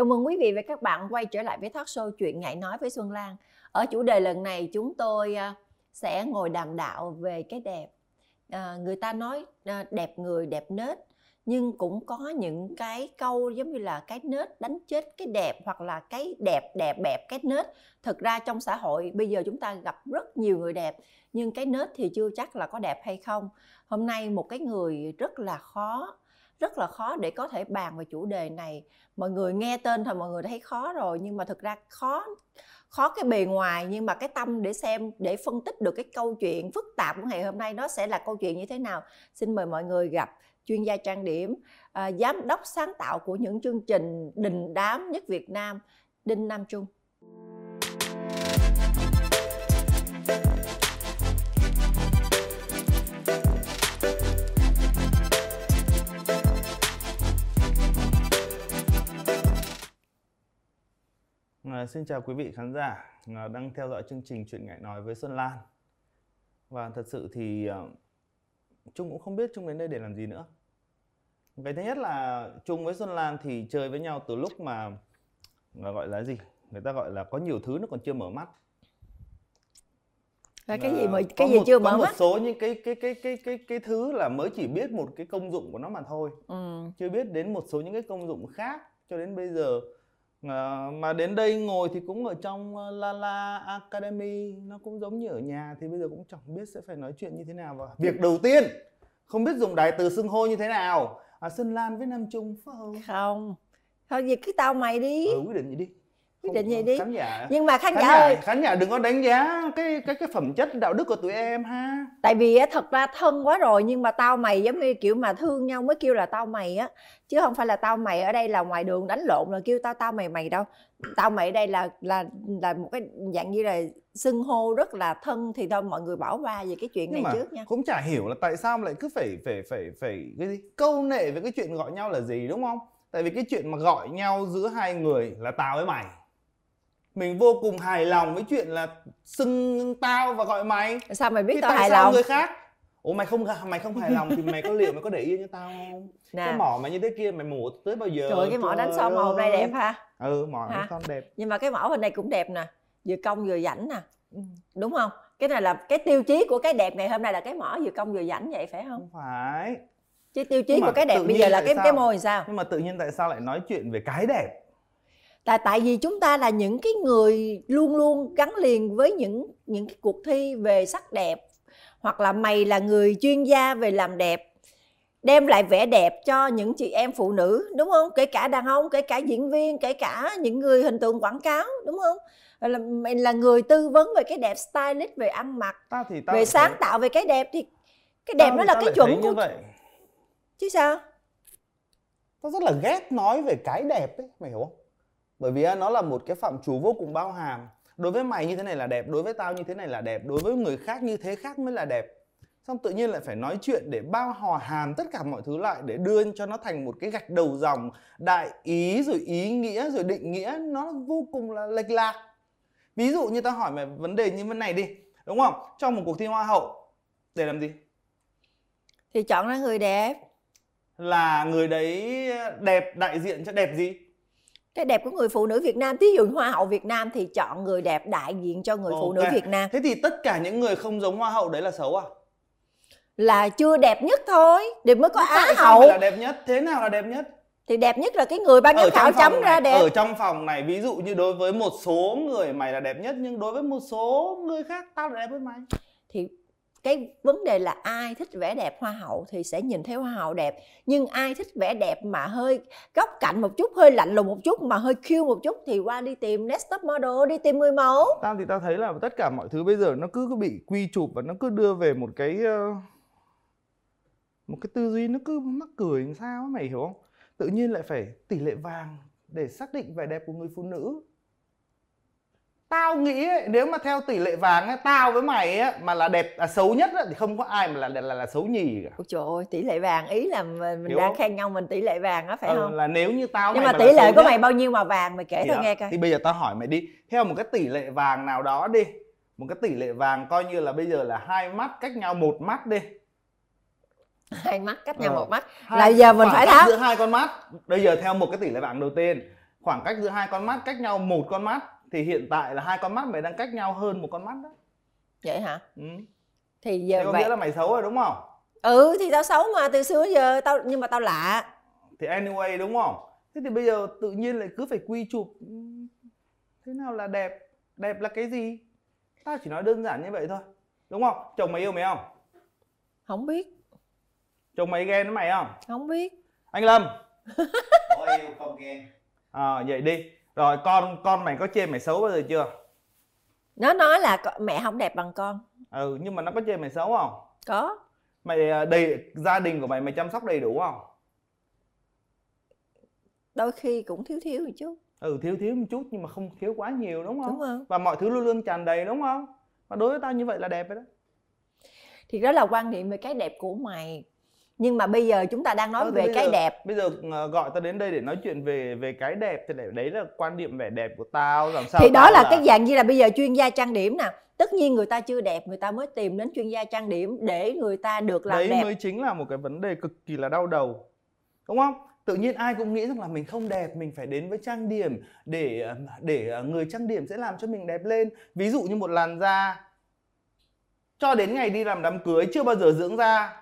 Chào mừng quý vị và các bạn quay trở lại với talk show Chuyện Ngại Nói với Xuân Lan. Ở chủ đề lần này chúng tôi à, sẽ ngồi đàm đạo về cái đẹp. À, người ta nói à, đẹp người đẹp nết nhưng cũng có những cái câu giống như là cái nết đánh chết cái đẹp hoặc là cái đẹp đẹp bẹp cái nết thực ra trong xã hội bây giờ chúng ta gặp rất nhiều người đẹp nhưng cái nết thì chưa chắc là có đẹp hay không hôm nay một cái người rất là khó rất là khó để có thể bàn về chủ đề này. Mọi người nghe tên thôi mọi người thấy khó rồi nhưng mà thực ra khó khó cái bề ngoài nhưng mà cái tâm để xem để phân tích được cái câu chuyện phức tạp của ngày hôm nay nó sẽ là câu chuyện như thế nào. Xin mời mọi người gặp chuyên gia trang điểm à, giám đốc sáng tạo của những chương trình đình đám nhất Việt Nam Đinh Nam Trung. À, xin chào quý vị khán giả à, đang theo dõi chương trình Chuyện Ngại Nói với Xuân Lan. Và thật sự thì à, Trung cũng không biết Trung đến đây để làm gì nữa. Cái thứ nhất là Trung với Xuân Lan thì chơi với nhau từ lúc mà gọi là gì? Người ta gọi là có nhiều thứ nó còn chưa mở mắt. Là cái gì mà cái gì một, chưa mở có mắt? một số những cái cái cái cái cái cái thứ là mới chỉ biết một cái công dụng của nó mà thôi. Ừ. chưa biết đến một số những cái công dụng khác cho đến bây giờ À, mà đến đây ngồi thì cũng ở trong uh, La La Academy nó cũng giống như ở nhà thì bây giờ cũng chẳng biết sẽ phải nói chuyện như thế nào. Và việc đầu tiên không biết dùng đại từ xưng hô như thế nào. À, Xuân Lan với Nam Trung phải không? Không. Thôi gì cứ tao mày đi. Ừ, quyết định gì đi quyết định gì đi. khán giả. Nhưng mà khán, khán giả, ơi. khán giả đừng có đánh giá cái cái cái phẩm chất đạo đức của tụi em ha. Tại vì á thật ra thân quá rồi nhưng mà tao mày giống như kiểu mà thương nhau mới kêu là tao mày á. Chứ không phải là tao mày ở đây là ngoài đường đánh lộn là kêu tao tao mày mày đâu. Tao mày ở đây là là là một cái dạng như là xưng hô rất là thân thì thôi mọi người bỏ qua về cái chuyện nhưng này trước nha. cũng chả hiểu là tại sao lại cứ phải phải phải phải cái gì? Câu nệ với cái chuyện gọi nhau là gì đúng không? Tại vì cái chuyện mà gọi nhau giữa hai người là tao với mày mình vô cùng hài lòng với chuyện là xưng tao và gọi mày. Sao mày biết thì tao hài sao lòng? người khác? Ủa mày không mày không hài lòng thì mày có liệu mày có để yên cho tao không? Nè. cái mỏ mày như thế kia mày mổ tới bao giờ trời cái mỏ đánh son mà hôm nay đẹp ha? Ừ mỏ đánh son đẹp. Nhưng mà cái mỏ bên đây cũng đẹp nè vừa cong vừa rảnh nè. Ừ. đúng không? Cái này là cái tiêu chí của cái đẹp ngày hôm nay là cái mỏ vừa cong vừa rảnh vậy phải không? Không phải. Chứ tiêu chí của cái đẹp bây giờ là cái sao? cái môi sao? Nhưng mà tự nhiên tại sao lại nói chuyện về cái đẹp tại tại vì chúng ta là những cái người luôn luôn gắn liền với những những cái cuộc thi về sắc đẹp hoặc là mày là người chuyên gia về làm đẹp đem lại vẻ đẹp cho những chị em phụ nữ đúng không? Kể cả đàn ông kể cả diễn viên kể cả những người hình tượng quảng cáo đúng không? Là mày là người tư vấn về cái đẹp stylist về ăn mặc tao thì tao về sáng tạo về cái đẹp thì cái đẹp nó là cái chuẩn của vậy. chứ sao? Tao rất là ghét nói về cái đẹp ấy mày hiểu không bởi vì nó là một cái phạm trù vô cùng bao hàm. Đối với mày như thế này là đẹp đối với tao như thế này là đẹp đối với người khác như thế khác mới là đẹp. Xong tự nhiên lại phải nói chuyện để bao hòa hàm tất cả mọi thứ lại để đưa cho nó thành một cái gạch đầu dòng đại ý rồi ý nghĩa rồi định nghĩa nó vô cùng là lệch lạc. Ví dụ như tao hỏi mày vấn đề như vấn này đi đúng không? Trong một cuộc thi hoa hậu để làm gì? Thì chọn ra người đẹp. Là người đấy đẹp đại diện cho đẹp gì cái đẹp của người phụ nữ Việt Nam, ví dụ hoa hậu Việt Nam thì chọn người đẹp đại diện cho người okay. phụ nữ Việt Nam. Thế thì tất cả những người không giống hoa hậu đấy là xấu à? Là chưa đẹp nhất thôi, thì mới có á hậu. là đẹp nhất? Thế nào là đẹp nhất? Thì đẹp nhất là cái người ban giám khảo chấm ra đẹp. Ở trong phòng này, ví dụ như đối với một số người mày là đẹp nhất nhưng đối với một số người khác tao là đẹp hơn mày. Thì cái vấn đề là ai thích vẻ đẹp hoa hậu thì sẽ nhìn thấy hoa hậu đẹp. Nhưng ai thích vẻ đẹp mà hơi góc cạnh một chút, hơi lạnh lùng một chút, mà hơi cute một chút thì qua đi tìm next top model, đi tìm người mẫu. Tao thì tao thấy là tất cả mọi thứ bây giờ nó cứ bị quy chụp và nó cứ đưa về một cái ờ, một cái tư duy nó cứ mắc cười làm sao mày hiểu không? Tự nhiên lại phải tỷ lệ vàng để xác định vẻ đẹp của người phụ nữ tao nghĩ ấy, nếu mà theo tỷ lệ vàng ấy, tao với mày ấy, mà là đẹp là xấu nhất ấy, thì không có ai mà là là là, là xấu nhì cả. Ôi trời ơi tỷ lệ vàng ý là mình, mình đang khen nhau mình tỷ lệ vàng á phải ừ, không? là nếu như tao nhưng mà, mà tỷ lệ của mày bao nhiêu mà vàng mày kể thì tao nghe coi. thì bây giờ tao hỏi mày đi. Theo một cái tỷ lệ vàng nào đó đi một cái tỷ lệ vàng coi như là bây giờ là hai mắt cách nhau một mắt đi. Hai mắt cách nhau ừ. một mắt. Là giờ mình phải tháo giữa hai con mắt. Bây giờ theo một cái tỷ lệ vàng đầu tiên khoảng cách giữa hai con mắt cách nhau một con mắt thì hiện tại là hai con mắt mày đang cách nhau hơn một con mắt đó. Vậy hả? Ừ. thì giờ có vậy nghĩa là mày xấu rồi đúng không? Ừ thì tao xấu mà từ xưa giờ tao nhưng mà tao lạ. Thì anyway đúng không? Thế thì bây giờ tự nhiên lại cứ phải quy chụp. Ừ, thế nào là đẹp? Đẹp là cái gì? Tao chỉ nói đơn giản như vậy thôi. Đúng không? Chồng mày yêu mày không? Không biết. Chồng mày ghen với mày không? Không biết. Anh lâm. Có yêu không ghen. À, vậy đi rồi con con mày có chê mày xấu bao giờ chưa? Nó nói là mẹ không đẹp bằng con. Ừ nhưng mà nó có chê mày xấu không? Có. Mày à, đầy gia đình của mày mày chăm sóc đầy đủ không? Đôi khi cũng thiếu thiếu một chút. Ừ thiếu thiếu một chút nhưng mà không thiếu quá nhiều đúng không? Đúng không? Và mọi thứ luôn luôn tràn đầy đúng không? Và đối với tao như vậy là đẹp rồi đó. Thì đó là quan niệm về cái đẹp của mày nhưng mà bây giờ chúng ta đang nói thì về cái giờ- đẹp. bây giờ ờ, gọi tao đến đây để nói chuyện về về cái đẹp thì để- đấy là quan điểm vẻ đẹp của tao làm sao thì đó tao là cái dạng như là bây giờ chuyên gia trang điểm nè. Tất nhiên người ta chưa đẹp người ta mới tìm đến chuyên gia trang điểm để người ta được làm đấy đẹp. mới chính là một cái vấn đề cực kỳ là đau đầu đúng không? Tự nhiên ai cũng nghĩ rằng là mình không đẹp mình phải đến với trang điểm để ờ, để ờ, người trang điểm sẽ làm cho mình đẹp lên. Ví dụ như một làn da cho đến ngày đi làm đám cưới chưa bao giờ dưỡng da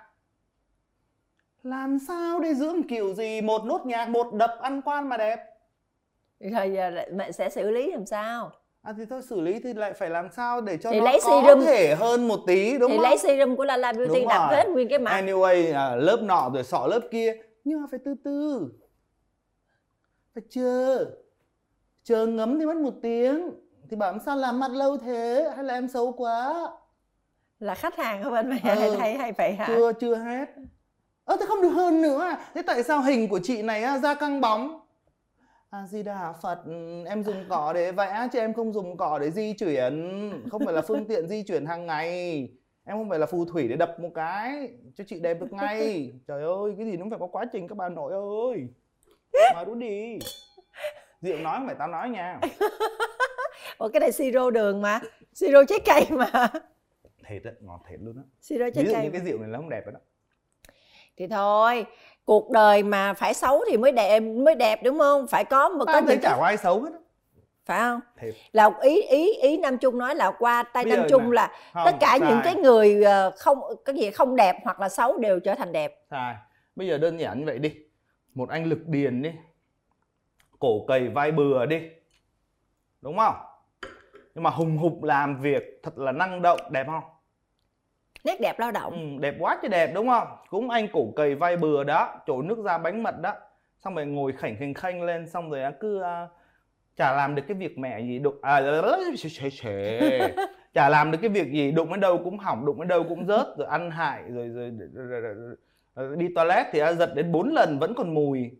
làm sao để dưỡng kiểu gì? Một nốt nhạc một đập ăn quan mà đẹp. Rồi giờ mẹ sẽ xử lý làm sao? À thì thôi xử lý thì lại phải làm sao để cho Thì nó lấy có serum. thể hơn một tí đúng thì không? lấy serum của Lala Beauty Đúng rồi. hết nguyên cái mặt. Anyway, à, lớp nọ rồi sọ lớp kia. Nhưng mà phải từ từ. Phải chờ. Chờ ngấm thì mất một tiếng. Thì bảo sao làm mặt lâu thế? Hay là em xấu quá? Là khách hàng của bên mày Ừ. hay hay hay vậy hả? Chưa chưa hết Ơ thế không được hơn nữa à? Thế tại sao hình của chị này á, da căng bóng? À di đà Phật Em dùng cỏ để vẽ chứ em không dùng cỏ để di chuyển. Không phải là phương tiện di chuyển hàng ngày. Em không phải là phù thủy để đập một cái. Cho chị đẹp được ngay. Trời ơi cái gì nó cũng phải có quá trình các bà nội ơi. Nói đúng đi. Diệu nói không phải tao nói nha. Ủa cái này siro đường mà. Siro trái cây mà. Thiệt đấy, ngọt thiệt luôn á. Siro trái Ví dụ cây như mà. cái rượu này là không đẹp rồi đó thì thôi cuộc đời mà phải xấu thì mới đẹp mới đẹp đúng không phải có một có thấy những chả có ai xấu hết phải không Thiệt là ý ý ý Nam Trung nói là qua tay Bây Nam Trung là Không, tất cả những sai. cái người ờ, không cái gì không đẹp hoặc là xấu đều trở thành đẹp Sai. Bây giờ đơn giản như vậy đi. Một anh lực điền đi. Cổ cầy vai bừa đi. Đúng không? Nhưng mà hùng hục làm việc thật là năng động đẹp không? Nét đẹp lao Ừ, động đẹp quá chứ đẹp đúng không? Cũng anh cổ cầy vai bừa đó, trổ nước ra bánh mật đó. Xong rồi ngồi khảnh khảnh khanh lên xong rồi cứ à, chả làm được cái việc mẹ gì đụng à chả làm được cái việc gì đụng đến đâu cũng hỏng đụng đến đâu cũng rớt rồi ăn hại rồi rồi, rồi, rồi, rồi, đi toilet thì giật đến 4 lần vẫn còn mùi.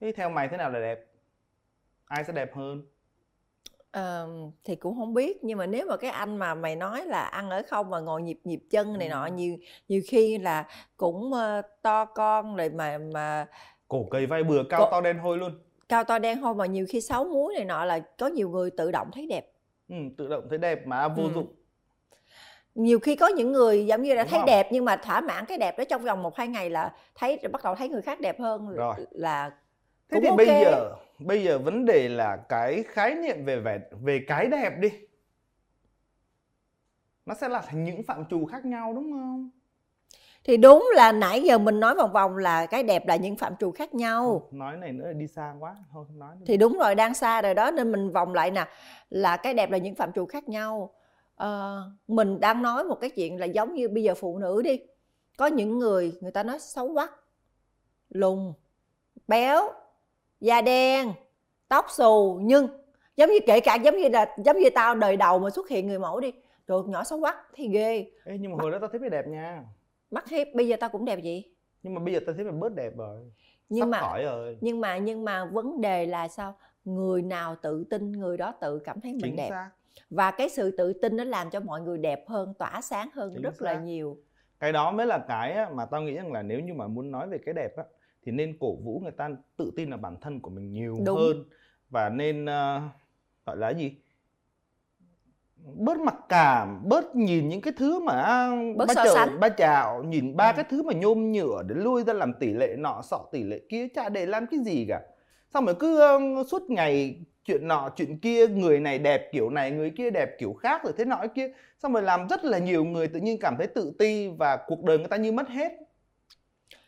Thế theo mày thế nào là đẹp? Ai sẽ đẹp hơn Ờ, thì cũng không biết nhưng mà nếu mà cái anh mà mày nói là ăn ở không mà ngồi nhịp nhịp chân này nọ nhiều nhiều khi là cũng ờ, to con rồi mà mà cổ cây vai bừa cao Cổ- to đen hôi luôn cao to đen hôi mà nhiều khi sáu múi này nọ là có nhiều người tự động thấy đẹp ừ, tự động thấy đẹp mà vô Ừ. dụng nhiều khi có những người giống như là Đúng thấy không? đẹp nhưng mà thỏa mãn cái đẹp đó trong vòng một hai ngày là thấy bắt đầu thấy người khác đẹp hơn Rồi. là thế Cũng thì ok. bây giờ bây giờ vấn đề là cái khái niệm về vẻ về cái đẹp đi. Nó sẽ là thành những phạm trù khác nhau đúng không? Thì đúng là nãy giờ mình nói vòng vòng là cái đẹp là những phạm trù khác nhau. Nói này nữa là đi xa quá. Thôi không nói nữa. thì đúng rồi đang xa rồi đó nên mình vòng lại nè. Là cái đẹp là những phạm trù khác nhau. Ờ, mình đang nói một cái chuyện là giống như bây giờ phụ nữ đi. Có những người người ta nói xấu quắc lùn béo da đen tóc xù nhưng giống như kể cả giống như là giống như tao đời đầu mà xuất hiện người mẫu đi rồi nhỏ xấu quắc thì ghê. Ê, nhưng mà hồi đó tao thấy mày đẹp nha. Mắt hiếp bây giờ tao cũng đẹp gì nhưng mà bây giờ tao thấy mày bớt đẹp rồi. Nhưng sắp mà khỏi rồi. nhưng mà nhưng mà vấn đề là sao? Người nào tự tin người đó tự cảm thấy mình chính đẹp. xác. Và cái sự tự tin nó làm cho mọi người đẹp hơn tỏa sáng hơn Chính rất là xác. nhiều. Cái đó mới là cái mà tao nghĩ rằng là nếu như mà muốn nói về cái đẹp á thì nên cổ vũ người ta tự tin vào bản thân của mình nhiều Đúng. hơn và nên ờ, gọi là gì bớt mặc cảm bớt nhìn những cái thứ mà Bớt ba so chợ- sánh. ba chảo nhìn ba Ừ. cái thứ mà nhôm nhựa để lui ra làm tỷ lệ nọ sọ tỷ lệ kia chả để làm cái gì cả xong rồi cứ um, suốt ngày chuyện nọ chuyện kia người này đẹp kiểu này người kia đẹp kiểu khác rồi thế nọ kia xong rồi làm rất là nhiều người tự nhiên cảm thấy tự ti và cuộc đời người ta như mất hết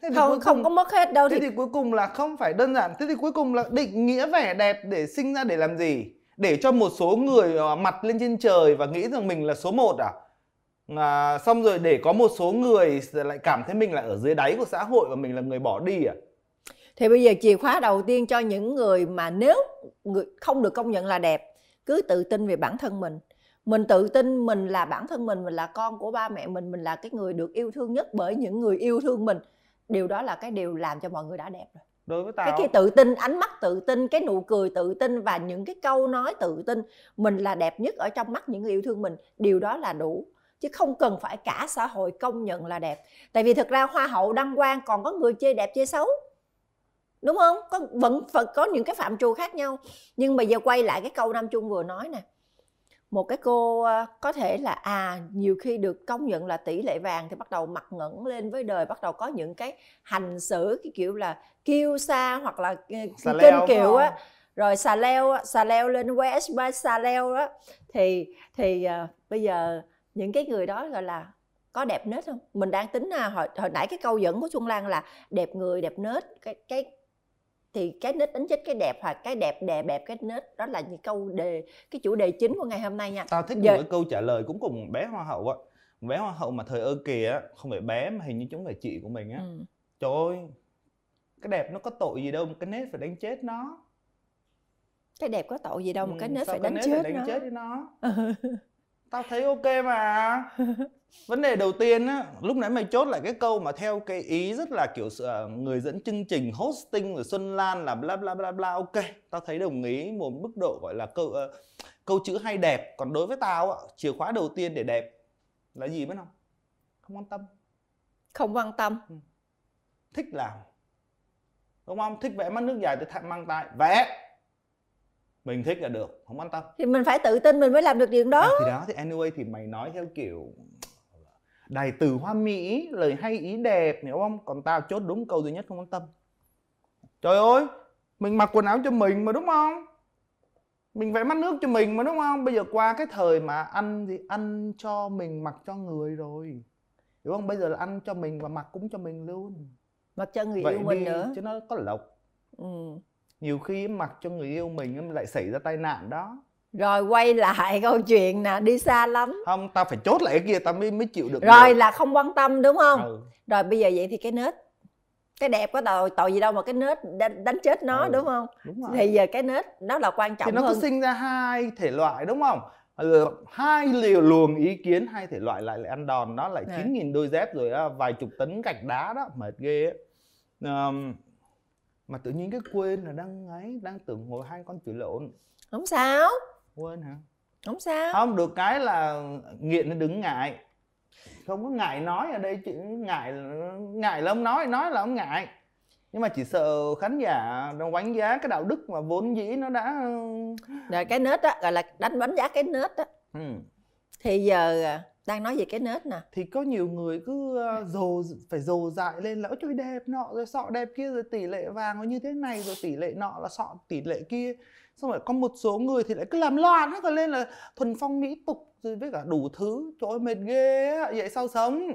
Thế thì không cuối không cùng- có mất hết đâu thế thì thì cuối cùng là không phải đơn giản. Thế thì cuối cùng là định nghĩa vẻ đẹp để sinh ra để làm gì? Để cho một số người ờ, mặt lên trên trời và nghĩ rằng mình là số 1 à? À, xong rồi để có một số người lại cảm thấy mình là ở dưới đáy của xã hội và mình là người bỏ đi à? Thì bây giờ chìa khóa đầu tiên cho những người mà nếu người không được công nhận là đẹp cứ tự tin về bản thân mình. Mình tự tin mình là bản thân mình mình là con của ba mẹ mình mình là cái người được yêu thương nhất bởi những người yêu thương mình điều đó là cái điều làm cho mọi người đã đẹp rồi. Đối với tao cái cái tự tin ánh mắt tự tin cái nụ cười tự tin và những cái câu nói tự tin mình là đẹp nhất ở trong mắt những người yêu thương mình điều đó là đủ. Chứ không cần phải cả xã hội công nhận là đẹp. Tại vì thực ra hoa hậu đăng quang còn có người chê đẹp chê xấu. Đúng không? Có vẫn vẫn có những cái phạm trù khác nhau. Nhưng mà giờ quay lại cái câu nam trung vừa nói nè một cái cô à, có thể là à nhiều khi được công nhận là tỷ lệ vàng thì bắt đầu mặt ngẩng lên với đời bắt đầu có những cái hành xử cái kiểu là kiêu sa hoặc là ờ, kênh phải kiệu á. rồi xà leo á, xà leo lên west by xà leo đó thì thì à, bây giờ những cái người đó gọi là có đẹp nết không? Mình đang tính à, hồi hồi nãy cái câu dẫn của xuân lan là đẹp người đẹp nết cái cái thì cái nết đánh chết cái đẹp hoặc cái đẹp đè bẹp cái nết đó là những câu đề cái chủ đề chính của ngày hôm nay nha. Tao thích Giờ- một cái câu trả lời cũng một bé hoa hậu á. Bé hoa hậu mà thời ơ kìa á không phải bé mà hình như chúng phải chị của mình á. Ừ. trời ơi cái đẹp nó có tội gì đâu mà cái nết phải đánh chết nó. Cái đẹp có tội gì đâu mà Ừ, cái nết sao phải cái đánh nết chết phải đánh nó. chết nó? Tao thấy ok mà vấn đề đầu tiên á lúc nãy mày chốt lại cái câu mà theo cái ý rất là kiểu ờ, người dẫn chương trình hosting rồi xuân lan là bla bla bla bla ok tao thấy đồng ý. Một mức độ gọi là câu ờ, câu chữ hay đẹp. Còn đối với tao á chìa khóa đầu tiên để đẹp là gì biết không? Không quan tâm. Không quan tâm. Thích làm. Đúng không? Thích vẽ mắt nước dài thạm mang tay vẽ. Mình thích là được không quan tâm. Thì mình phải tự tin mình mới làm được điều đó. À, thì đó thì anyway thì mày nói theo kiểu đài từ hoa mỹ lời hay ý đẹp hiểu không? Còn tao chốt đúng câu duy nhất không quan tâm. Trời ơi mình mặc quần áo cho mình mà đúng không? Mình vẽ mắt nước cho mình mà đúng không? Bây giờ qua cái thời mà ăn thì ăn cho mình mặc cho người rồi. Hiểu không? Bây giờ là ăn cho mình và mặc cũng cho mình luôn. Mặc cho người vậy yêu mình nữa. chứ nó có lộc. Ừ. nhiều khi mặc cho người yêu mình lại xảy ra tai nạn đó rồi quay lại câu chuyện nè đi xa lắm không tao phải chốt lại cái kia tao mới mới chịu được rồi được. là không quan tâm đúng không ừ. rồi bây giờ vậy thì cái nết cái đẹp có tội tội gì đâu mà cái nết đánh, đánh chết nó Ừ. đúng không đúng rồi thì giờ cái nết đó là quan thì trọng nó hơn cứ sinh ra hai thể loại đúng không Ờ, hai liều luồng ý kiến hai thể loại lại lại ăn đòn đó lại Dạ. 9.000 đôi dép rồi vài chục tấn gạch đá đó mệt ghê á Ờm, mà tự nhiên cái quên là đang ấy đang tưởng ngồi hai con chửi lộn không sao quên hả? Không sao. Không được cái là nghiện nó đứng ngại. Không có ngại nói ở đây chữ ngại ngại là ông nói nói là ông ngại. Nhưng mà chỉ sợ khán giả nó đánh giá cái đạo đức mà vốn dĩ nó đã rồi cái nết á gọi là đánh đánh giá cái nết á. Ừ. thì giờ à, đang nói về cái nết nè. Thì có nhiều người cứ dồ phải dồ dại lên là trời đẹp nọ rồi sọ đẹp kia rồi tỷ lệ vàng nó như thế này rồi tỷ lệ nọ là sọ tỷ lệ kia xong rồi có một số người thì lại cứ làm loạn hết lên là thuần phong mỹ tục rồi với cả đủ thứ trời ơi mệt ghê á vậy sao sống?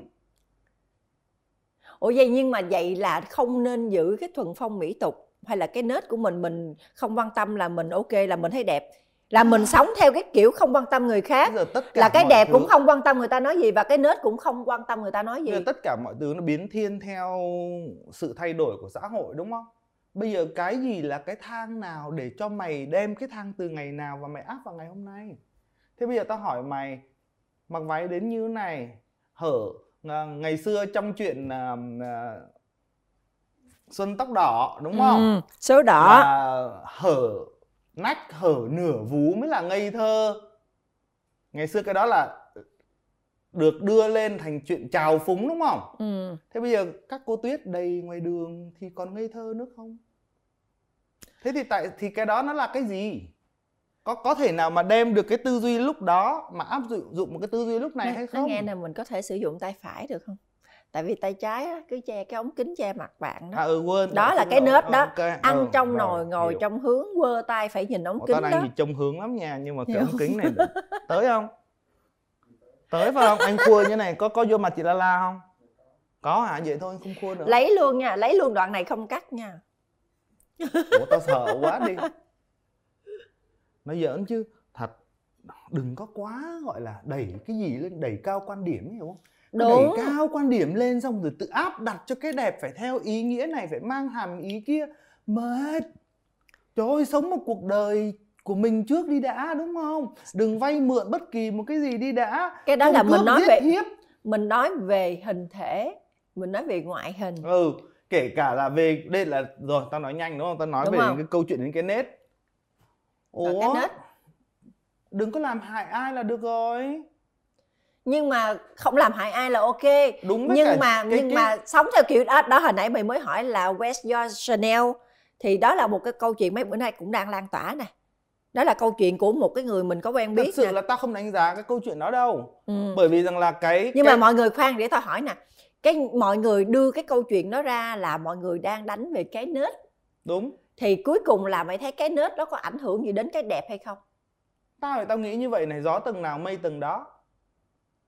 Ủa vậy nhưng mà vậy là không nên giữ cái thuần phong mỹ tục hay là cái nết của mình mình không quan tâm là mình ok là mình thấy đẹp là mình sống theo cái kiểu không quan tâm người khác Bây giờ tất cả là cái đẹp thứ- cũng không quan tâm người ta nói gì và cái nết cũng không quan tâm người ta nói gì Bây giờ tất cả mọi thứ nó biến thiên theo sự thay đổi của xã hội đúng không bây giờ cái gì là cái thang nào để cho mày đem cái thang từ ngày nào và mày áp vào ngày hôm nay? Thế bây giờ tao hỏi mày mặc váy đến như này hở à, ngày xưa trong chuyện à, à, xuân tóc đỏ đúng không? Ừ, số đỏ. Là hở nách hở nửa vú mới là ngây thơ. Ngày xưa cái đó là được đưa lên thành chuyện trào phúng đúng không ừ. thế bây giờ các cô tuyết đầy ngoài đường thì còn ngây thơ nữa không thế thì tại thì cái đó nó là cái gì có có thể nào mà đem được cái tư duy lúc đó mà áp dụng dụng một cái tư duy lúc này nói, hay không nghe nè mình có thể sử dụng tay phải được không tại vì tay trái á, cứ che cái ống kính che mặt bạn đó à ừ quên Đó là cái nết đó. ok. ăn Ừ, trong rồi, nồi ngồi hiểu. trong hướng quơ tay phải nhìn ống Ủa, kính tao đang đó nhìn trông hướng lắm nha nhưng mà cái Hiểu. ống kính này tới không tới phải không? Anh khua như này có có vô mặt chị la la không? Có hả? Vậy thôi không khua nữa. Lấy luôn nha lấy luôn đoạn này không cắt nha. Ủa tao sợ quá đi. Nó giỡn chứ. Thật đừng có quá gọi là đẩy cái gì lên đẩy cao quan điểm hiểu không? Đúng đẩy cao quan điểm lên xong rồi tự áp đặt cho cái đẹp phải theo ý nghĩa này phải mang hàm ý kia. Mệt. Trời ơi sống một cuộc đời của mình trước đi đã đúng không? Đừng vay mượn bất kỳ một cái gì đi đã. Cái đó Không là mình nói về hiếp. mình nói về hình thể mình nói về ngoại hình. Ừ kể cả là về đây là rồi tao nói nhanh đúng không? Tao nói Đúng về không? cái câu chuyện đến cái nết. Rồi ủa? cái nết. Đừng có làm hại ai là được rồi. Nhưng mà không làm hại ai là ok. Đúng nhưng cả mà cái- nhưng cái- mà sống theo kiểu đó đó hồi nãy mày mới hỏi là West Your Chanel thì đó là một cái câu chuyện mấy bữa nay cũng đang lan tỏa nè đó là câu chuyện của một cái người mình có quen thật biết sự nè. là tao không đánh giá cái câu chuyện đó đâu. Ừ. bởi vì rằng là cái nhưng cái... mà mọi người khoan để tao hỏi nè. Cái mọi người đưa cái câu chuyện đó ra là mọi người đang đánh về cái nết. Đúng. Thì cuối cùng là mày thấy cái nết đó có ảnh hưởng gì đến cái đẹp hay không? Tao thì tao nghĩ như vậy này gió tầng nào mây tầng đó.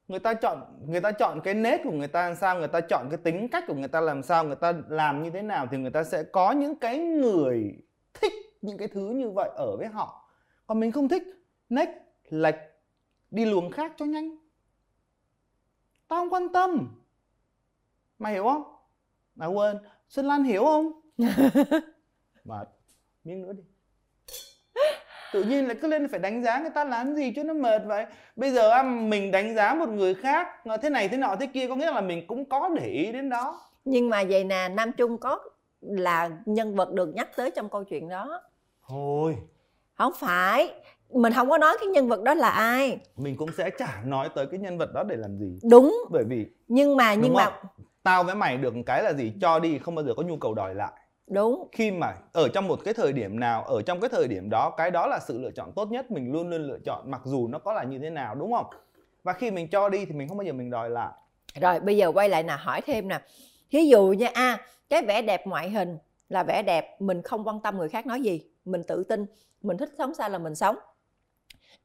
Người ta chọn người ta chọn cái nết của người ta làm sao người ta chọn cái tính cách của người ta làm sao người ta làm như thế nào thì người ta sẽ có những cái người thích những cái thứ như vậy ở với họ còn mình không thích nếch lệch đi luồng khác cho nhanh. Tao không quan tâm. Mày hiểu không? À quên xuân lan hiểu không? Mà miếng nữa đi. Tự nhiên lại cứ lên phải đánh giá người ta làm gì cho nó mệt vậy. Bây giờ á, mình đánh giá một người khác ờ, thế này thế nọ thế kia có nghĩa là mình cũng có để ý đến đó. Nhưng mà vậy nè nam trung có là nhân vật được nhắc tới trong câu chuyện đó. Thôi không phải. Mình không có nói cái nhân vật đó là ai. Mình cũng sẽ chả nói tới cái nhân vật đó để làm gì. Đúng. Bởi vì nhưng mà nhưng mà tao với mày được cái là gì? Cho đi không bao giờ có nhu cầu đòi lại. Đúng. Khi mà ở trong một cái thời điểm nào ở trong cái thời điểm đó cái đó là sự lựa chọn tốt nhất. Mình luôn luôn lựa chọn mặc dù nó có là như thế nào đúng không? Và khi mình cho đi thì mình không bao giờ mình đòi lại. Rồi bây giờ quay lại nè hỏi thêm nè. Ví dụ nha a cái vẻ đẹp ngoại hình là vẻ đẹp mình không quan tâm người khác nói gì mình tự tin mình thích sống sao là mình sống.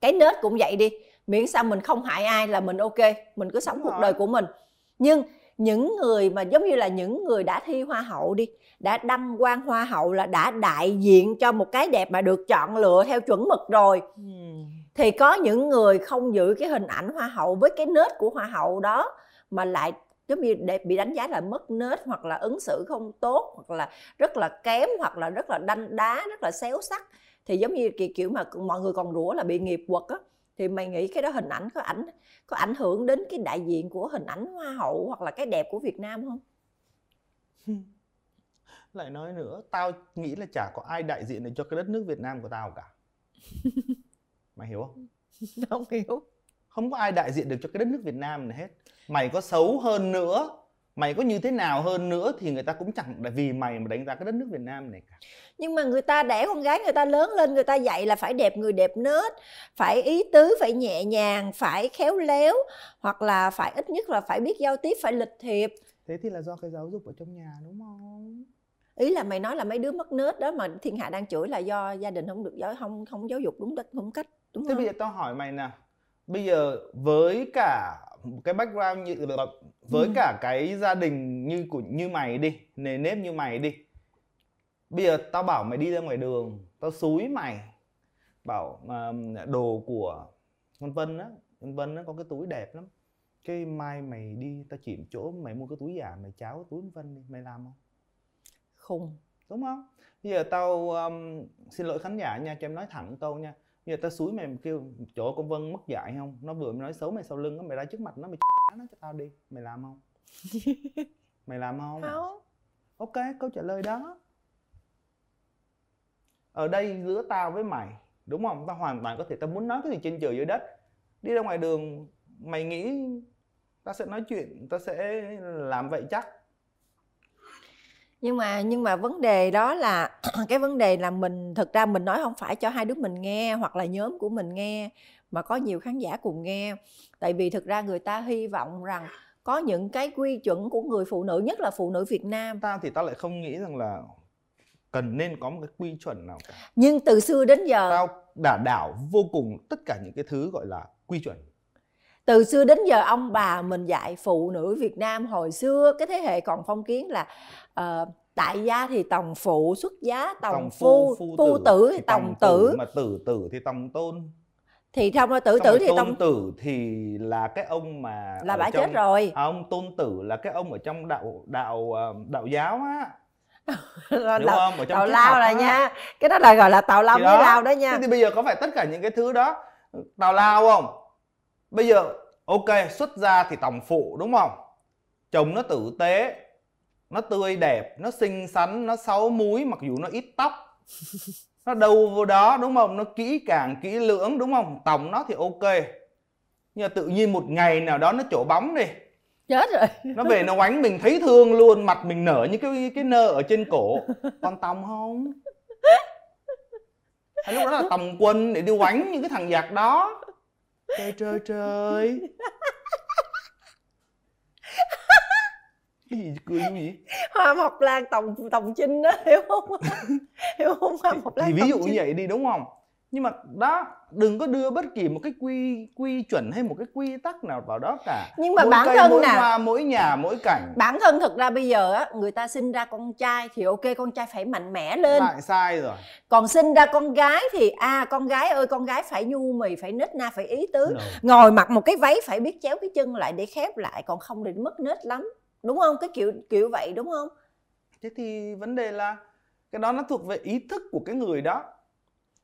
Cái nết cũng vậy đi miễn sao mình không hại ai là mình ok mình cứ sống Đúng cuộc rồi. đời của mình. Nhưng những người mà giống như là những người đã thi hoa hậu đi đã đăng quang hoa hậu là đã đại diện cho một cái đẹp mà được chọn lựa theo chuẩn mực rồi. Thì có những người không giữ cái hình ảnh hoa hậu với cái nết của hoa hậu đó mà lại giống như để bị đánh giá là mất nết hoặc là ứng xử không tốt hoặc là rất là kém hoặc là rất là đanh đá rất là xéo sắc thì giống như kiểu, kiểu mà mọi người còn rủa là bị nghiệp quật á thì mày nghĩ cái đó hình ảnh có ảnh có ảnh hưởng đến cái đại diện của hình ảnh hoa hậu hoặc là cái đẹp của Việt Nam không? lại nói nữa tao nghĩ là chả có ai đại diện được cho cái đất nước Việt Nam của tao cả mày hiểu không Không hiểu. không có ai đại diện được cho cái đất nước Việt Nam này hết mày có xấu hơn nữa mày có như thế nào hơn nữa thì người ta cũng chẳng là vì mày mà đánh giá cái đất nước Việt Nam này cả Nhưng mà người ta đẻ con gái người ta lớn lên người ta dạy là phải đẹp người đẹp nết, phải ý tứ, phải nhẹ nhàng, phải khéo léo hoặc là phải ít nhất là phải biết giao tiếp, phải lịch thiệp. thế thì là do cái giáo dục ở trong nhà đúng không Ý là mày nói là mấy đứa mất nết đó mà thiên hạ đang chửi là do gia đình không được giáo không không giáo dục đúng cách đúng cách đúng thế không? bây giờ tao hỏi mày nè bây giờ với cả cái background như với Ừ. cả cái gia đình như của như mày đi nề nếp như mày đi. Bây giờ tao bảo mày đi ra ngoài đường tao xúi mày. Bảo mà đồ của con Vân á con Vân nó có cái túi đẹp lắm. Cái mai mày đi tao chỉ chỗ mày mua cái túi giả mày cháo cái túi con Vân đi mày làm không? Khùng. đúng không? Bây giờ tao um, xin lỗi khán giả nha cho em nói thẳng câu nha bây giờ tao mày mày kêu chỗ con Vân mất dạy không? Nó vừa mới nói xấu mày sau lưng á mày ra trước mặt nó mày nó cho tao đi. Mày làm không? Mày làm không? Không. ok câu trả lời đó. Ở đây giữa tao với mày đúng không? Tao hoàn toàn có thể tao muốn nói cái gì trên trời dưới đất. Đi ra ngoài đường mày nghĩ tao sẽ nói chuyện tao sẽ làm vậy chắc nhưng mà nhưng mà vấn đề đó là cái vấn đề là mình thực ra mình nói không phải cho hai đứa mình nghe hoặc là nhóm của mình nghe mà có nhiều khán giả cùng nghe. Tại vì thực ra người ta hy vọng rằng có những cái quy chuẩn của người phụ nữ nhất là phụ nữ Việt Nam. Tao thì tao lại không nghĩ rằng là cần nên có một cái quy chuẩn nào cả. Nhưng từ xưa đến giờ tao đả đảo vô cùng tất cả những cái thứ gọi là quy chuẩn từ xưa đến giờ ông bà mình dạy phụ nữ Việt Nam hồi xưa cái thế hệ còn phong kiến là uh, tại gia thì tòng phụ xuất giá tòng, phu, phu, phu tử. thì tòng tử mà tử tử thì tòng tôn. Thì trong tử tử thì tôn tông tử thì là cái ông mà là bả chết rồi. À, ông tôn tử là cái ông ở trong đạo đạo ờ, đạo giáo á. Đúng không? Ở trong tào lao là nha. Cái đó là gọi là tào lao với lao đó nha. Thế thì bây giờ có phải tất cả những cái thứ đó tào lao không bây giờ ok xuất ra thì tòng phụ đúng không? Chồng nó tử tế nó tươi đẹp nó xinh xắn nó sáu múi mặc dù nó ít tóc. Nó đâu vô đó đúng không? Nó kỹ càng kỹ lưỡng đúng không? Tòng nó thì ok. Nhưng mà tự nhiên một ngày nào đó nó trổ bóng đi. Chết rồi. Nó về nó oánh mình thấy thương luôn mặt mình nở như cái cái nơ ở trên cổ. Còn tòng không? Lúc đó là tòng quân để đi oánh những cái thằng giặc đó trời trời trời. Cái gì cười cái gì hoa mộc lan tòng tòng chinh đó hiểu không? Hiểu không? Hoa mộc lan thì ví dụ như vậy đi đúng không nhưng mà đó đừng có đưa bất kỳ một cái quy quy chuẩn hay một cái quy tắc nào vào đó cả. Nhưng mà mỗi bản cây, thân mỗi nè. hoa, mỗi nhà mỗi cảnh. Bản thân thực ra bây giờ á người ta sinh ra con trai thì ok con trai phải mạnh mẽ lên. Lại sai rồi. Còn sinh ra con gái thì à con gái ơi con gái phải nhu mì phải nết na phải ý tứ. No. ngồi mặc một cái váy phải biết chéo cái chân lại để khép lại còn không để mất nết lắm. Đúng không? Cái kiểu kiểu vậy đúng không? Thế thì vấn đề là cái đó nó thuộc về ý thức của cái người đó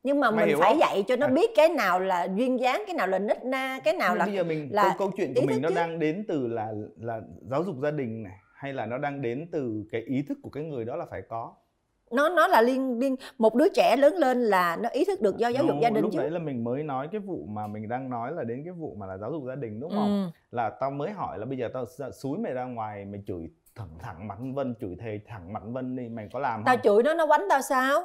nhưng mà Mày mình phải không? dạy cho nó à. biết cái nào là duyên dáng cái nào là nết na cái nào là bây giờ mình là câu, câu chuyện của mình nó chứ. đang đến từ là là giáo dục gia đình này hay là nó đang đến từ cái ý thức của cái người đó là phải có nó nó là liên liên một đứa trẻ lớn lên là nó ý thức được do giáo dục gia đình lúc chứ đấy là mình mới nói cái vụ mà mình đang nói là đến cái vụ mà là giáo dục gia đình đúng không ừ. là tao mới hỏi là bây giờ tao xúi mày ra ngoài mày chửi thẳng thẳng mặt vân chửi thề thẳng mặt vân đi mày có làm tao không? chửi nó nó quánh tao sao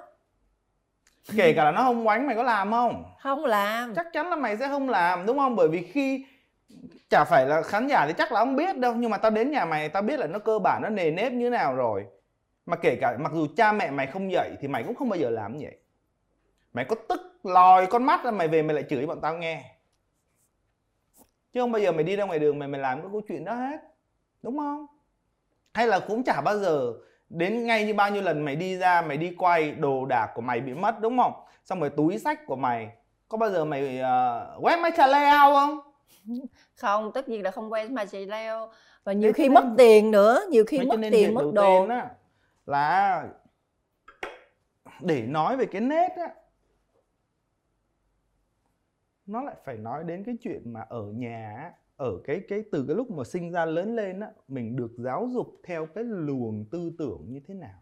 kể cả là nó không quánh mày có làm không? Không làm. Chắc chắn là mày sẽ không làm đúng không? Bởi vì khi chả phải là khán giả thì chắc là không biết đâu nhưng mà tao đến nhà mày tao biết là nó cơ bản nó nề nếp như nào rồi. Mà kể cả mặc dù cha mẹ mày không dạy thì mày cũng không bao giờ làm như vậy. Mày có tức lòi con mắt ra mày về mày lại chửi bọn tao nghe. Chứ không bao giờ mày đi ra ngoài đường mày mày làm cái câu chuyện đó hết. Đúng không? Hay là cũng chả bao giờ đến ngay như bao nhiêu lần mày đi ra mày đi quay đồ đạc của mày bị mất đúng không? Xong rồi túi sách của mày có bao giờ mày uh, quét máy trà leo không? Không tất nhiên là không quét máy trà leo. Và nhiều Thế khi mất tiền nữa nhiều khi mất tiền mất đồ. á, là để nói về cái nết á nó lại phải nói đến cái chuyện mà ở nhà ở cái cái từ cái lúc mà sinh ra lớn lên á, mình được giáo dục theo cái luồng tư tưởng như thế nào?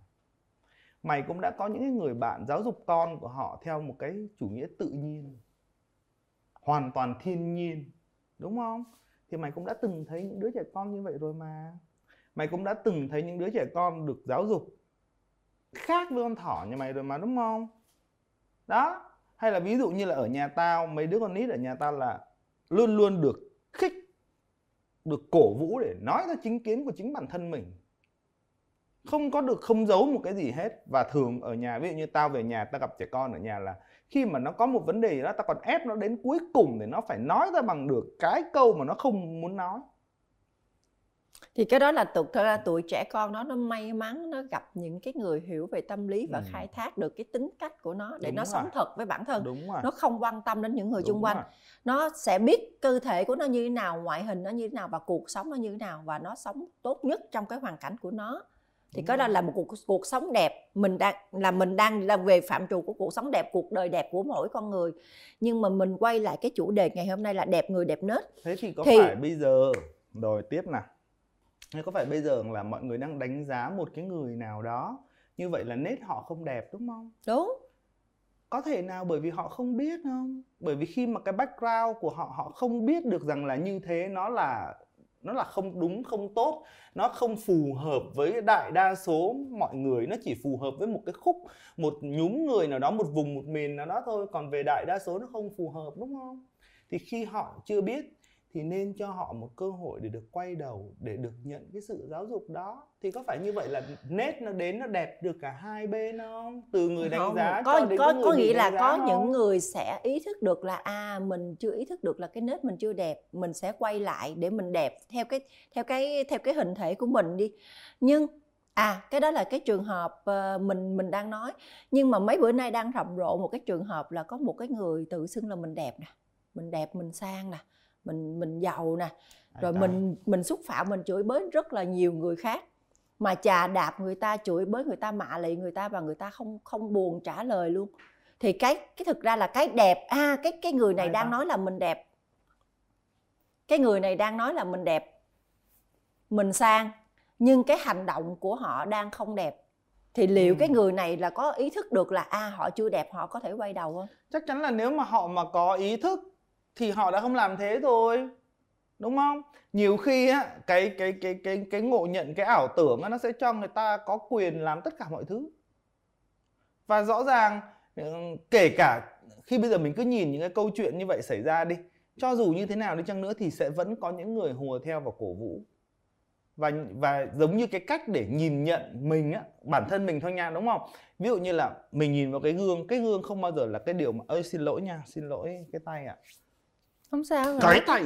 Mày cũng đã có những người bạn giáo dục con của họ theo một cái chủ nghĩa tự nhiên, hoàn toàn thiên nhiên, đúng không? Thì mày cũng đã từng thấy những đứa trẻ con như vậy rồi mà. Mày cũng đã từng thấy những đứa trẻ con được giáo dục khác với con thỏ như mày rồi mà, đúng không? Đó, hay là ví dụ như là ở nhà tao, mấy đứa con nít ở nhà tao là luôn luôn được khích được cổ vũ để nói ra chính kiến của chính bản thân mình. Không có được, không giấu một cái gì hết. Và thường ở nhà, ví dụ như tao về nhà, tao gặp trẻ con ở nhà là khi mà nó có một vấn đề gì đó, tao còn ép nó đến cuối cùng để nó phải nói ra bằng được cái câu mà nó không muốn nói thì cái đó là tụi là tuổi trẻ con nó nó may mắn nó gặp những cái người hiểu về tâm lý và ừ. khai thác được cái tính cách của nó để Đúng nó rồi. sống thật với bản thân Đúng rồi. nó không quan tâm đến những người Đúng xung quanh rồi. nó sẽ biết cơ thể của nó như thế nào ngoại hình nó như thế nào và cuộc sống nó như thế nào và nó sống tốt nhất trong cái hoàn cảnh của nó thì Đúng cái đó là một cuộc cuộc sống đẹp mình đang là mình đang là về phạm trù của cuộc sống đẹp cuộc đời đẹp của mỗi con người nhưng mà mình quay lại cái chủ đề ngày hôm nay là đẹp người đẹp nết thế thì có thì... phải bây giờ rồi tiếp nào hay có phải bây giờ là mọi người đang đánh giá một cái người nào đó như vậy là nết họ không đẹp đúng không? Đúng. Có thể nào bởi vì họ không biết không? Bởi vì khi mà cái background của họ họ không biết được rằng là như thế nó là nó là không đúng không tốt nó không phù hợp với đại đa số mọi người nó chỉ phù hợp với một cái khúc một nhúm người nào đó một vùng một miền nào đó thôi còn về đại đa số nó không phù hợp đúng không? Thì khi họ chưa biết thì nên cho họ một cơ hội để được quay đầu để được nhận cái sự giáo dục đó. Thì có phải như vậy là nét nó đến nó đẹp được cả hai bên không? Từ người đánh không, giá có cho đến có người có nghĩa là có không? những người sẽ ý thức được là à mình chưa ý thức được là cái nết mình chưa đẹp mình sẽ quay lại để mình đẹp theo cái theo cái theo cái hình thể của mình đi. Nhưng à cái đó là cái trường hợp ờ, mình mình đang nói. Nhưng mà mấy bữa nay đang rầm rộ một cái trường hợp là có một cái người tự xưng là mình đẹp nè mình đẹp mình sang nè mình mình giàu nè. Rồi mình mình xúc phạm mình chửi bới rất là nhiều người khác. Mà chà đạp người ta chửi bới người ta mạ lị người ta và người ta không không buồn trả lời luôn. Thì cái cái thực ra là cái đẹp à cái cái người này đang nói là mình đẹp. Cái người này đang nói là mình đẹp. Mình sang nhưng cái hành động của họ đang không đẹp. Thì liệu Ừ. cái người này là có ý thức được là à họ chưa đẹp họ có thể quay đầu không? Chắc chắn là nếu mà họ mà có ý thức thì họ đã không làm thế rồi đúng không? Nhiều khi á cái cái cái cái cái ngộ nhận cái ảo tưởng á, nó sẽ cho người ta có quyền làm tất cả mọi thứ. Và rõ ràng ừ, kể cả khi bây giờ mình cứ nhìn những cái câu chuyện như vậy xảy ra đi cho dù như thế nào đi chăng nữa thì sẽ vẫn có những người hùa theo và cổ vũ. Và và giống như cái cách để nhìn nhận mình á bản thân mình thôi nha đúng không? Ví dụ như là mình nhìn vào cái gương cái gương không bao giờ là cái điều mà ơi xin lỗi nha xin lỗi cái tay ạ không sao cái tay.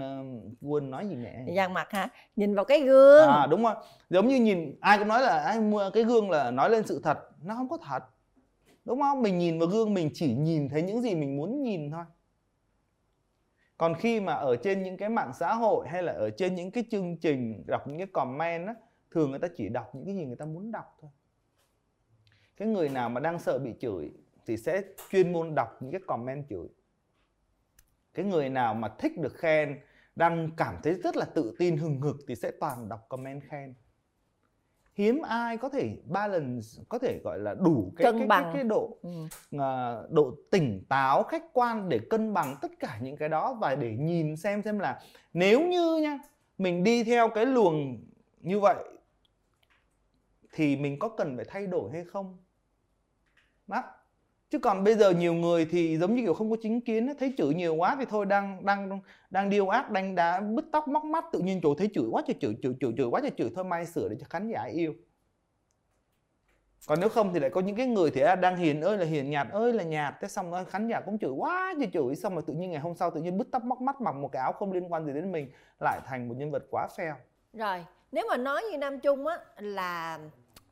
Ờ, quân nói gì mẹ. Dàn mặt hả? Nhìn vào cái gương. À đúng rồi. Giống như nhìn ai cũng nói là ai mua cái gương là nói lên sự thật. Nó không có thật. Đúng không? Mình nhìn vào gương mình chỉ nhìn thấy những gì mình muốn nhìn thôi. Còn khi mà ở trên những cái mạng xã hội hay là ở trên những cái chương trình đọc những cái comment á thường người ta chỉ đọc những cái gì người ta muốn đọc thôi. Cái người nào mà đang sợ bị chửi thì sẽ chuyên môn đọc những cái comment chửi cái người nào mà thích được khen đang cảm thấy rất là tự tin hừng hực thì sẽ toàn đọc comment khen hiếm ai có thể balance có thể gọi là đủ cái Cân cái, bằng. cái, cái độ ừ. à, độ tỉnh táo khách quan để cân bằng tất cả những cái đó và để nhìn xem xem là nếu như nha mình đi theo cái luồng như vậy thì mình có cần phải thay đổi hay không đó chứ còn bây giờ nhiều người thì giống như kiểu không có chính kiến thấy chửi nhiều quá thì thôi đang đang đang điêu ác đánh đá bứt tóc móc mắt tự nhiên chỗ thấy chửi quá trời chửi chửi chửi chửi quá trời chửi thôi may sửa để cho khán giả yêu. Còn nếu không thì lại có những cái người thì à, đang hiền ơi là hiền nhạt ơi là nhạt thế xong rồi khán giả cũng chửi quá trời chửi xong rồi tự nhiên ngày hôm sau tự nhiên bứt tóc móc mắt mặc một cái áo không liên quan gì đến mình lại thành một nhân vật quá phèo. Rồi, nếu mà nói như Nam Trung á là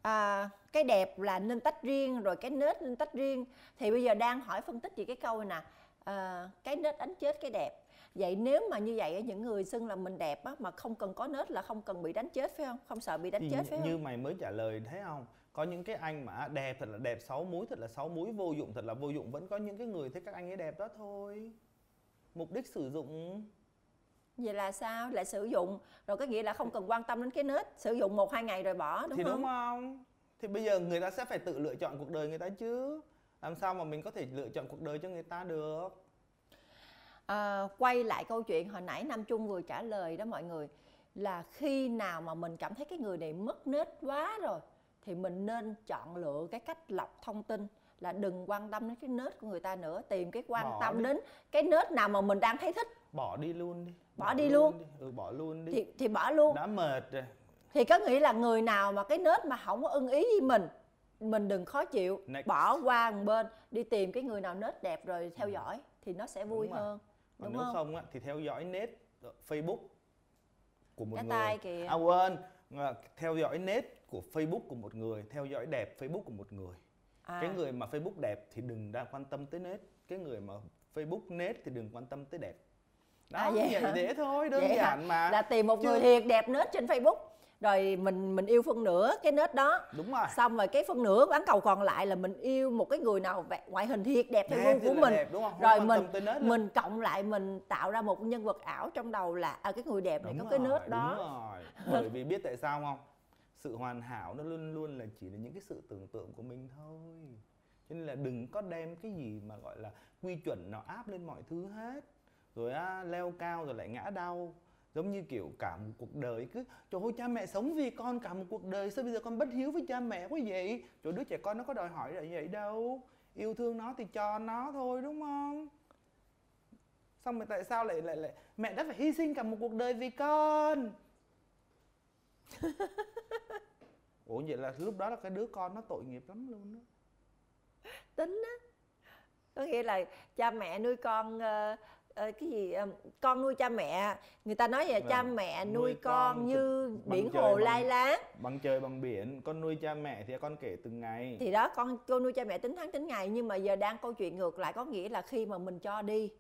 à, cái đẹp là nên tách riêng rồi cái nết nên tách riêng. Thì bây giờ đang hỏi phân tích về cái câu này nè. À, cái nết đánh chết cái đẹp. Vậy nếu mà như vậy những người xưng là mình đẹp á, mà không cần có nết là không cần bị đánh chết phải không? Không sợ bị đánh thì chết phải như không mày mới trả lời thấy không? Có những cái anh mà đẹp thật là đẹp sáu múi thật là sáu múi vô dụng thật là vô dụng. Vẫn có những cái người thấy các anh ấy đẹp đó thôi. Mục đích sử dụng vậy là sao? Lại sử dụng. Rồi có nghĩa là không cần quan tâm đến cái nết sử dụng một hai ngày rồi bỏ đúng thì không? đúng không? Thì bây giờ người ta sẽ phải tự lựa chọn cuộc đời người ta chứ. Làm sao mà mình có thể lựa chọn cuộc đời cho người ta được? À, quay lại câu chuyện hồi nãy Nam Trung vừa trả lời đó mọi người là khi nào mà mình cảm thấy cái người này mất nết quá rồi thì mình nên chọn lựa cái cách lọc thông tin là đừng quan tâm đến cái nết của người ta nữa tìm cái quan Bỏ tâm đi. đến cái nết nào mà mình đang thấy thích. Bỏ đi luôn đi Bỏ đi luôn. đi. ừ bỏ luôn đi. Thì thì bỏ luôn. Đã mệt rồi. Thì có nghĩa là người nào mà cái nết mà không có ưng ý với mình mình đừng khó chịu. Next. bỏ qua một bên đi tìm cái người nào nết đẹp rồi theo dõi thì nó sẽ vui Đúng hơn. Còn đúng nếu không? không á, thì theo dõi nết Facebook của một Cái người. tay kìa. à quên. Theo dõi nết của Facebook của một người theo dõi đẹp Facebook của một người. À, cái người mà Facebook đẹp thì đừng đang quan tâm tới nết. Cái người mà Facebook nết thì đừng quan tâm tới đẹp đó À, vậy vậy hả? dễ thôi đơn Vậy hả? giản mà. Là tìm một Chứ- người thiệt đẹp nết trên Facebook. Rồi mình mình yêu phân nửa cái nết đó. Đúng rồi. Xong rồi cái phân nửa bán cầu còn lại là mình yêu một cái người nào ngoại hình thiệt đẹp theo gu của mình. đẹp, đúng không? Không rồi mình nết mình cộng lại mình tạo ra một nhân vật ảo trong đầu là à, cái người đẹp này Đúng có cái rồi, nết đúng đó rồi. bởi vì biết tại sao không? Sự hoàn hảo nó luôn luôn là chỉ là những cái sự tưởng tượng của mình thôi. Cho nên là đừng có đem cái gì mà gọi là quy chuẩn nào áp lên mọi thứ hết rồi á, leo cao rồi lại ngã đau. Giống như kiểu cả một cuộc đời cứ trời ơi cha mẹ sống vì con cả một cuộc đời sao bây giờ con bất hiếu với cha mẹ quá vậy? Trời đứa trẻ con nó có đòi hỏi là vậy đâu. Yêu thương nó thì cho nó thôi đúng không? Xong rồi tại sao lại lại lại mẹ đã phải hy sinh cả một cuộc đời vì con? Ủa vậy là lúc đó là cái đứa con nó tội nghiệp lắm luôn đó tính á. Có nghĩa là cha mẹ nuôi con ờ, cái gì con nuôi cha mẹ người ta nói vậy cha Vâng. mẹ Nuôi nuôi, con, con như biển hồ bằng- lai láng bằng trời bằng biển con nuôi cha mẹ thì con kể từng ngày thì đó con cô nuôi cha mẹ tính tháng tính ngày nhưng mà giờ đang câu chuyện ngược lại có nghĩa là khi mà mình cho đi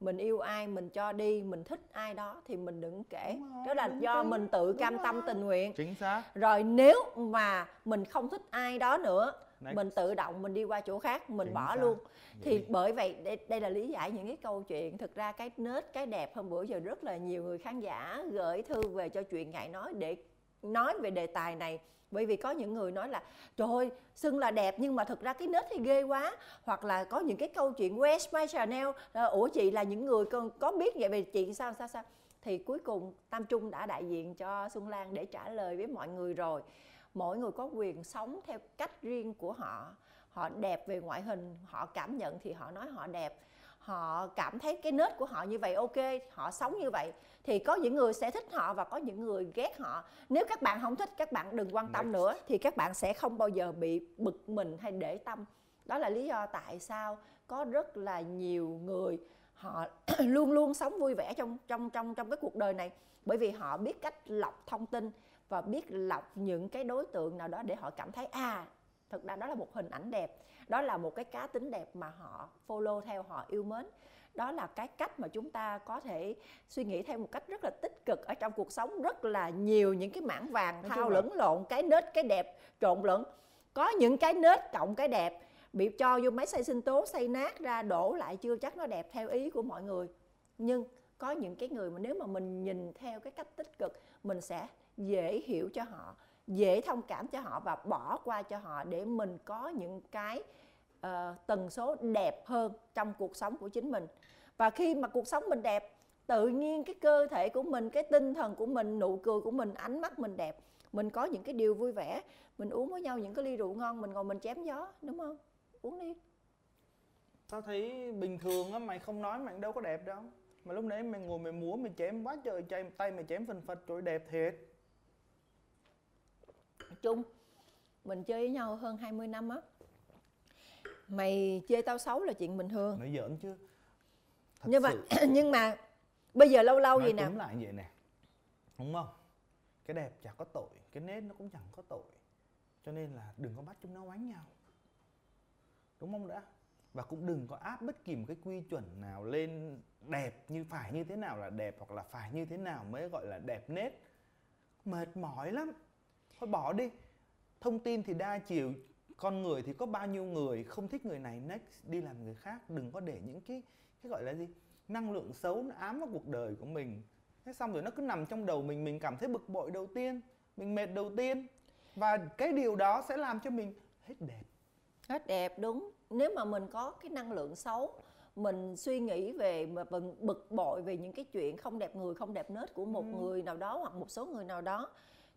mình yêu ai mình cho đi mình thích ai đó thì mình đừng kể rồi, đó là do mình tự Đúng cam tâm rồi. tình nguyện chính xác rồi nếu mà mình không thích ai đó nữa Next. mình tự động mình đi qua chỗ khác mình Chính bỏ xác. luôn thì Vậy. bởi vậy đây, đây là lý giải những cái câu chuyện thực ra cái nết cái đẹp hôm bữa giờ rất là nhiều người khán giả gửi thư về cho chuyện ngại nói để nói về đề tài này bởi vì có những người nói là trời ơi xưng là đẹp nhưng mà thực ra cái nết thì ghê quá hoặc là có những cái câu chuyện West My Chanel ờ, ủa chị là những người có, có biết vậy về chị sao sao sao thì cuối cùng Tam Trung đã đại diện cho Xuân Lan để trả lời với mọi người rồi mỗi người có quyền sống theo cách riêng của họ. Họ đẹp về ngoại hình họ cảm nhận thì họ nói họ đẹp. Họ cảm thấy cái nết của họ như vậy ok họ sống như vậy. Thì có những người sẽ thích họ và có những người ghét họ. Nếu các bạn không thích các bạn đừng quan tâm Next. nữa thì các bạn sẽ không bao giờ bị bực mình hay để tâm. Đó là lý do tại sao có rất là nhiều người họ luôn luôn sống vui vẻ trong trong trong trong cái cuộc đời này. Bởi vì họ biết cách lọc thông tin và biết lọc những cái đối tượng nào đó để họ cảm thấy à thực ra đó là một hình ảnh đẹp đó là một cái cá tính đẹp mà họ follow theo họ yêu mến. Đó là cái cách mà chúng ta có thể suy nghĩ theo một cách rất là tích cực ở trong cuộc sống rất là nhiều những cái mảng vàng thao lẫn lộn cái nết cái đẹp trộn lẫn. Có những cái nết cộng cái đẹp bị cho vô máy xay sinh tố xay nát ra đổ lại chưa chắc nó đẹp theo ý của mọi người. Nhưng có những cái người mà nếu mà mình nhìn theo cái cách tích cực mình sẽ dễ hiểu cho họ dễ thông cảm cho họ và bỏ qua cho họ để mình có những cái uh, tần số đẹp hơn trong cuộc sống của chính mình. Và khi mà cuộc sống mình đẹp tự nhiên cái cơ thể của mình cái tinh thần của mình nụ cười của mình ánh mắt mình đẹp mình có những cái điều vui vẻ. Mình uống với nhau những cái ly rượu ngon mình ngồi mình chém gió đúng không? Uống đi. Tao thấy bình thường á mày không nói mày đâu có đẹp đâu. Mà lúc nãy mày ngồi mày múa mày chém quá trời chay tay mày chém phần phật trời đẹp thiệt chung mình chơi với nhau hơn 20 năm á. Mày chê tao xấu là chuyện bình thường. Nói giỡn chứ. Thật nhưng mà sự. nhưng mà bây giờ lâu lâu nói gì nè. túm lại vậy nè. Đúng không? Cái đẹp chả có tội cái nết nó cũng chẳng có tội. Cho nên là đừng có bắt chúng nó oánh nhau. Đúng không đã? Và cũng đừng có áp bất kỳ một cái quy chuẩn nào lên đẹp như phải như thế nào là đẹp hoặc là phải như thế nào mới gọi là đẹp nết. Mệt mỏi lắm thôi bỏ đi. Thông tin thì đa chiều con người thì có bao nhiêu người không thích người này next đi làm người khác. Đừng có để những cái cái gọi là gì? Năng lượng xấu nó ám vào cuộc đời của mình. Thế xong rồi nó cứ nằm trong đầu mình mình cảm thấy bực bội đầu tiên mình mệt đầu tiên. Và cái điều đó sẽ làm cho mình hết đẹp. Hết đẹp đúng. Nếu mà mình có cái năng lượng xấu mình suy nghĩ về mà bực bội về những cái chuyện không đẹp người không đẹp nết của một Ừ. người nào đó hoặc một số người nào đó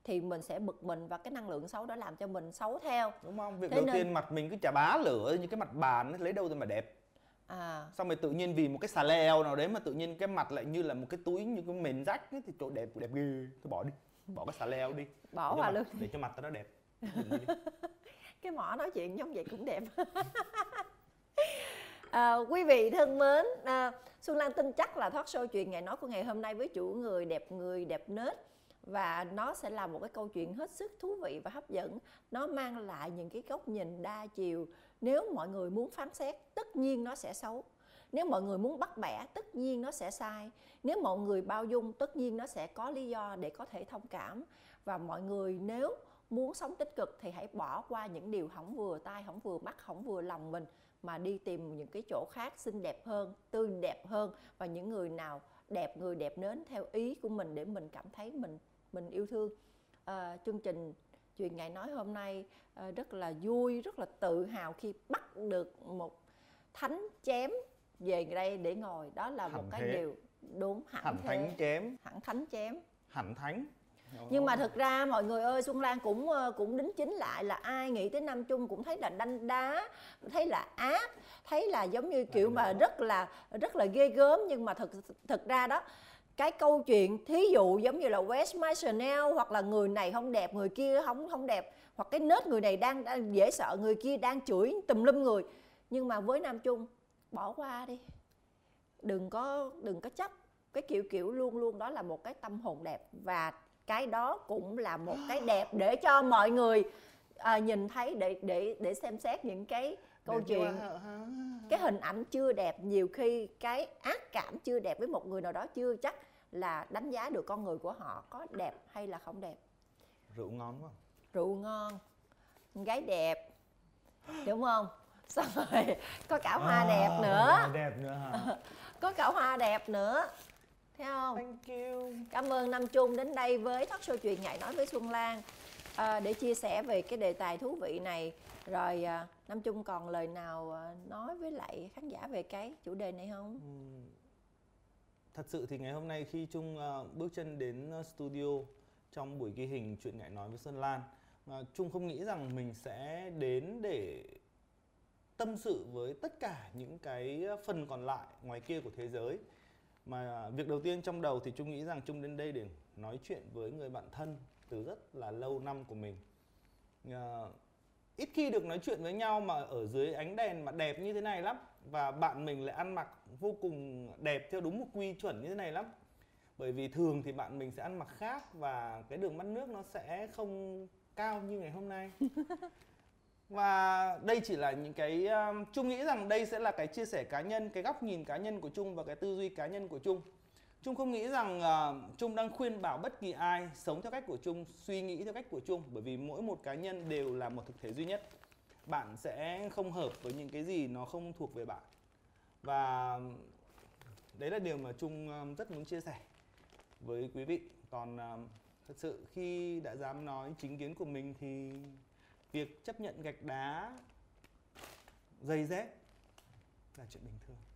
thì mình sẽ bực mình và cái năng lượng xấu đó làm cho mình xấu theo. Đúng không? Việc Thế đầu nên- tiên mặt mình cứ chà bá lửa như cái mặt bàn ấy, lấy đâu ra mà đẹp? À. Xong rồi tự nhiên vì một cái xà leo nào đấy mà tự nhiên cái mặt lại như là một cái túi như cái mền rách ấy, thì chỗ đẹp đẹp ghê. Thôi bỏ đi bỏ cái xà leo đi. Bỏ để mặt- luôn. để cho mặt tao nó đẹp. Cái mỏ nói chuyện giống vậy cũng đẹp. À, quý vị thân mến à, xuân lan tin chắc là thoát show chuyện ngày nói của ngày hôm nay với chủ người đẹp người đẹp nết và nó sẽ là một cái câu chuyện hết sức thú vị và hấp dẫn. Nó mang lại những cái góc nhìn đa chiều. Nếu mọi người muốn phán xét, tất nhiên nó sẽ xấu. Nếu mọi người muốn bắt bẻ, tất nhiên nó sẽ sai. Nếu mọi người bao dung, tất nhiên nó sẽ có lý do để có thể thông cảm. Và mọi người nếu muốn sống tích cực thì hãy bỏ qua những điều hỏng vừa tai hỏng vừa mắt hỏng vừa lòng mình, mà đi tìm những cái chỗ khác xinh đẹp hơn, tươi đẹp hơn. Và những người nào đẹp, người đẹp nến theo ý của mình để mình cảm thấy mình mình yêu thương. À, chương trình chuyện ngày nói hôm nay à, rất là vui rất là tự hào khi bắt được một thánh chém về đây để ngồi. Đó là một Hẳn cái thế. điều đúng hẳn hẳn thế. thánh chém. Hẳn thánh chém. Hẳn thánh. Nhưng mà thực ra mọi người ơi xuân lan cũng ờ, cũng đính chính lại là ai nghĩ tới nam trung cũng thấy là đanh đá thấy là ác thấy là giống như kiểu mà rất là rất là ghê gớm. Nhưng mà thực thực ra đó cái câu chuyện thí dụ giống như là West My Chanel hoặc là người này không đẹp người kia không không đẹp hoặc cái nết người này đang, đang dễ sợ người kia đang chửi tùm lum người. Nhưng mà với nam trung bỏ qua đi. Đừng có đừng có chấp. Cái kiểu kiểu luôn luôn đó là một cái tâm hồn đẹp và cái đó cũng là một cái đẹp để cho mọi người à, nhìn thấy để để để xem xét những cái câu Đẹp chuyện cái hình ảnh chưa đẹp nhiều khi cái ác cảm chưa đẹp với một người nào đó chưa chắc là đánh giá được con người của họ có đẹp hay là không đẹp. Rượu ngon quá. Rượu ngon gái đẹp đúng không? Xong rồi có cả hoa đẹp nữa. đẹp nữa hả? Có cả hoa đẹp nữa thấy không? Thank you. Cảm ơn Nam Trung đến đây với talk show chuyện nhạy nói với Xuân Lan à, để chia sẻ về cái đề tài thú vị này. Rồi à, Nam Trung còn lời nào à, nói với lại khán giả về cái chủ đề này không? Ừ. Thật sự thì ngày hôm nay khi Trung à, bước chân đến studio trong buổi ghi hình chuyện ngại nói với Sơn Lan mà Trung không nghĩ rằng mình sẽ đến để tâm sự với tất cả những cái phần còn lại ngoài kia của thế giới mà việc đầu tiên trong đầu thì Trung nghĩ rằng Trung đến đây để nói chuyện với người bạn thân từ rất là lâu năm của mình. Ờ, ít khi được nói chuyện với nhau mà ở dưới ánh đèn mà đẹp như thế này lắm. Và bạn mình lại ăn mặc vô cùng đẹp theo đúng một quy chuẩn như thế này lắm. Bởi vì thường thì bạn mình sẽ ăn mặc khác và cái đường mắt nước nó sẽ không cao như ngày hôm nay. Và đây chỉ là những cái um, Trung nghĩ rằng đây sẽ là cái chia sẻ cá nhân cái góc nhìn cá nhân của Trung và cái tư duy cá nhân của Trung Trung không nghĩ rằng uh, Trung đang khuyên bảo bất kỳ ai sống theo cách của Trung, suy nghĩ theo cách của Trung bởi vì mỗi một cá nhân đều là một thực thể duy nhất. Bạn sẽ không hợp với những cái gì nó không thuộc về bạn. Và đấy là điều mà Trung ờ, rất muốn chia sẻ với quý vị. Còn uh, thật sự khi đã dám nói chính kiến của mình thì việc chấp nhận gạch đá dày dép là chuyện bình thường.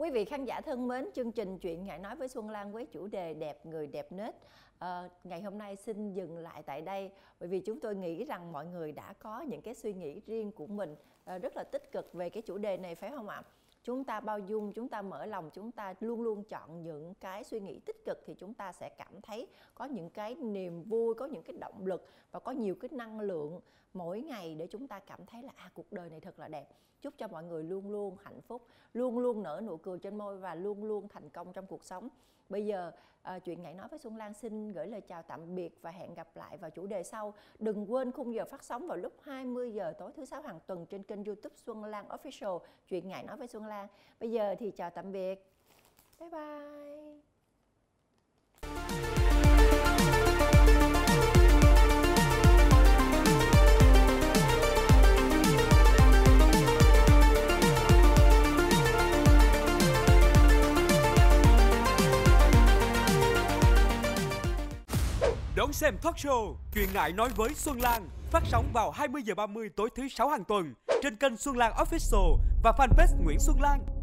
Quý vị khán giả thân mến, chương trình Chuyện Ngại Nói với Xuân Lan với chủ đề Đẹp người đẹp nết à, Ngày hôm nay xin dừng lại tại đây Bởi vì chúng tôi nghĩ rằng mọi người đã có những cái suy nghĩ riêng của mình à, Rất là tích cực về cái chủ đề này phải không ạ? Chúng ta bao dung, chúng ta mở lòng, chúng ta luôn luôn chọn những cái suy nghĩ tích cực Thì chúng ta sẽ cảm thấy có những cái niềm vui, có những cái động lực Và có nhiều cái năng lượng mỗi ngày để chúng ta cảm thấy là à cuộc đời này thật là đẹp. Chúc cho mọi người luôn luôn hạnh phúc luôn luôn nở nụ cười trên môi và luôn luôn thành công trong cuộc sống bây giờ à, chuyện ngày nói với xuân lan xin gửi lời chào tạm biệt và hẹn gặp lại vào chủ đề sau. Đừng quên khung giờ phát sóng vào lúc 20 giờ tối thứ sáu hàng tuần trên kênh youtube xuân lan official. Chuyện ngày nói với xuân lan. Bây giờ thì chào tạm biệt. Bye bye. Đón xem talk show Chuyện ngại nói với Xuân Lan phát sóng vào 20h30 tối thứ sáu hàng tuần trên kênh Xuân Lan Official và fanpage Nguyễn Xuân Lan.